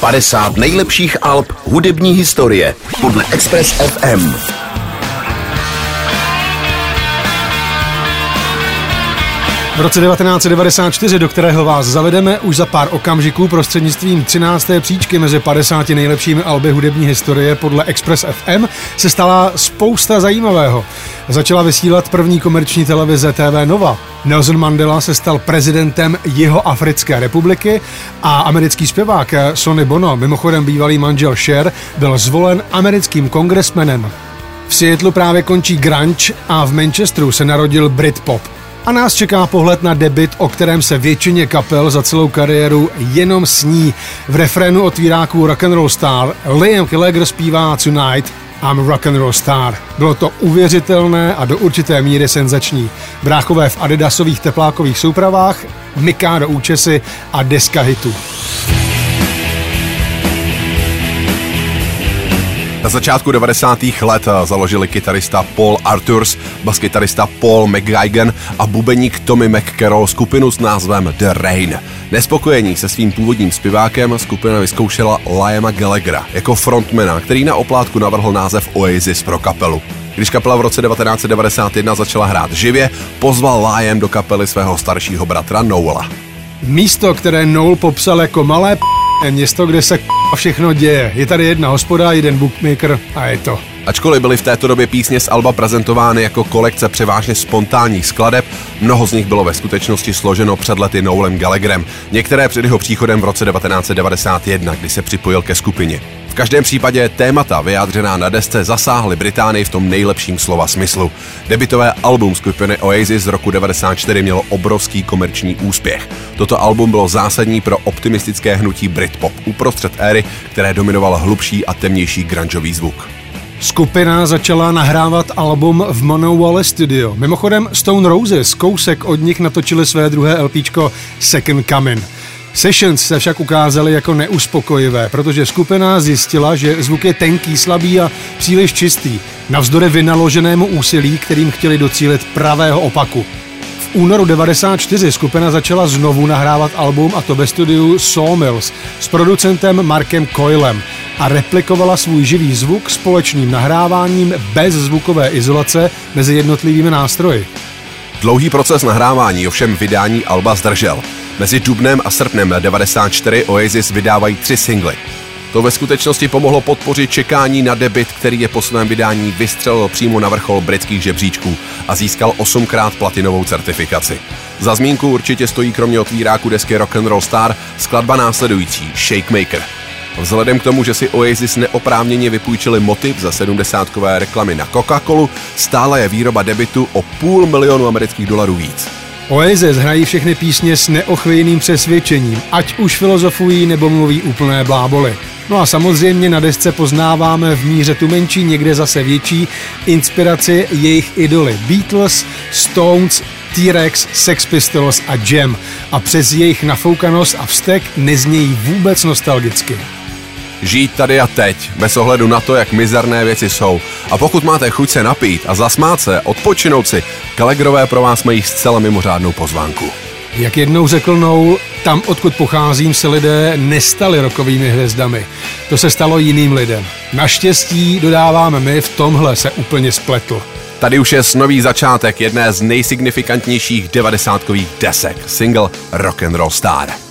50 nejlepších alb hudební historie podle Express FM. V roce 1994, do kterého vás zavedeme už za pár okamžiků prostřednictvím 13. příčky mezi 50 nejlepšími alby hudební historie podle Express FM, se stala spousta zajímavého. Začala vysílat první komerční televize TV Nova. Nelson Mandela se stal prezidentem jeho Africké republiky a americký zpěvák Sonny Bono, mimochodem bývalý manžel Cher, byl zvolen americkým kongresmenem. V Seattlu právě končí grunge a v Manchesteru se narodil Britpop. A nás čeká pohled na debit, o kterém se většině kapel za celou kariéru jenom sní. V refrénu otvíráků Rock and Roll Star Liam Gallagher zpívá Tonight I'm rock and roll star. Bylo to uvěřitelné a do určité míry senzační. Bráchové v adidasových teplákových soupravách, Mikado účesy a deska hitů. Na začátku 90. let založili kytarista Paul Arthurs, baskytarista Paul McGuigan a bubeník Tommy McCarroll skupinu s názvem The Rain. Nespokojení se svým původním zpěvákem skupina vyzkoušela Liama Gallaghera jako frontmana, který na oplátku navrhl název Oasis pro kapelu. Když kapela v roce 1991 začala hrát živě, pozval Liam do kapely svého staršího bratra Noela. Místo, které Noel popsal jako malé p- město, kde se všechno děje. Je tady jedna hospoda, jeden bookmaker a je to. Ačkoliv byly v této době písně z Alba prezentovány jako kolekce převážně spontánních skladeb, mnoho z nich bylo ve skutečnosti složeno před lety Noelem Gallagherem, některé před jeho příchodem v roce 1991, kdy se připojil ke skupině. V každém případě témata vyjádřená na desce zasáhly Británii v tom nejlepším slova smyslu. Debitové album skupiny Oasis z roku 94 mělo obrovský komerční úspěch. Toto album bylo zásadní pro optimistické hnutí Britpop uprostřed éry, které dominoval hlubší a temnější grungeový zvuk. Skupina začala nahrávat album v Monowale Studio. Mimochodem Stone Roses, kousek od nich natočili své druhé LPčko Second Coming. Sessions se však ukázaly jako neuspokojivé, protože skupina zjistila, že zvuk je tenký, slabý a příliš čistý, navzdory vynaloženému úsilí, kterým chtěli docílit pravého opaku. V únoru 94 skupina začala znovu nahrávat album a to ve studiu Sawmills s producentem Markem Coylem a replikovala svůj živý zvuk společným nahráváním bez zvukové izolace mezi jednotlivými nástroji. Dlouhý proces nahrávání ovšem vydání Alba zdržel. Mezi dubnem a srpnem 94 Oasis vydávají tři singly. To ve skutečnosti pomohlo podpořit čekání na debit, který je po svém vydání vystřelil přímo na vrchol britských žebříčků a získal osmkrát platinovou certifikaci. Za zmínku určitě stojí kromě otvíráku desky Rock and Roll Star skladba následující Shake Maker. Vzhledem k tomu, že si Oasis neoprávněně vypůjčili motiv za 70-kové reklamy na Coca-Colu, stále je výroba debitu o půl milionu amerických dolarů víc. Oasis hrají všechny písně s neochvějným přesvědčením, ať už filozofují nebo mluví úplné bláboly. No a samozřejmě na desce poznáváme v míře tu menší, někde zase větší inspiraci jejich idoly Beatles, Stones, T-Rex, Sex Pistols a Jam a přes jejich nafoukanost a vztek neznějí vůbec nostalgicky. Žít tady a teď, bez ohledu na to, jak mizerné věci jsou. A pokud máte chuť se napít a zasmát se, odpočinout si, Kalegrové pro vás mají zcela mimořádnou pozvánku. Jak jednou řekl Noel, tam, odkud pocházím, se lidé nestali rokovými hvězdami. To se stalo jiným lidem. Naštěstí dodáváme my, v tomhle se úplně spletl. Tady už je nový začátek jedné z nejsignifikantnějších devadesátkových desek, single Rock and Roll Star.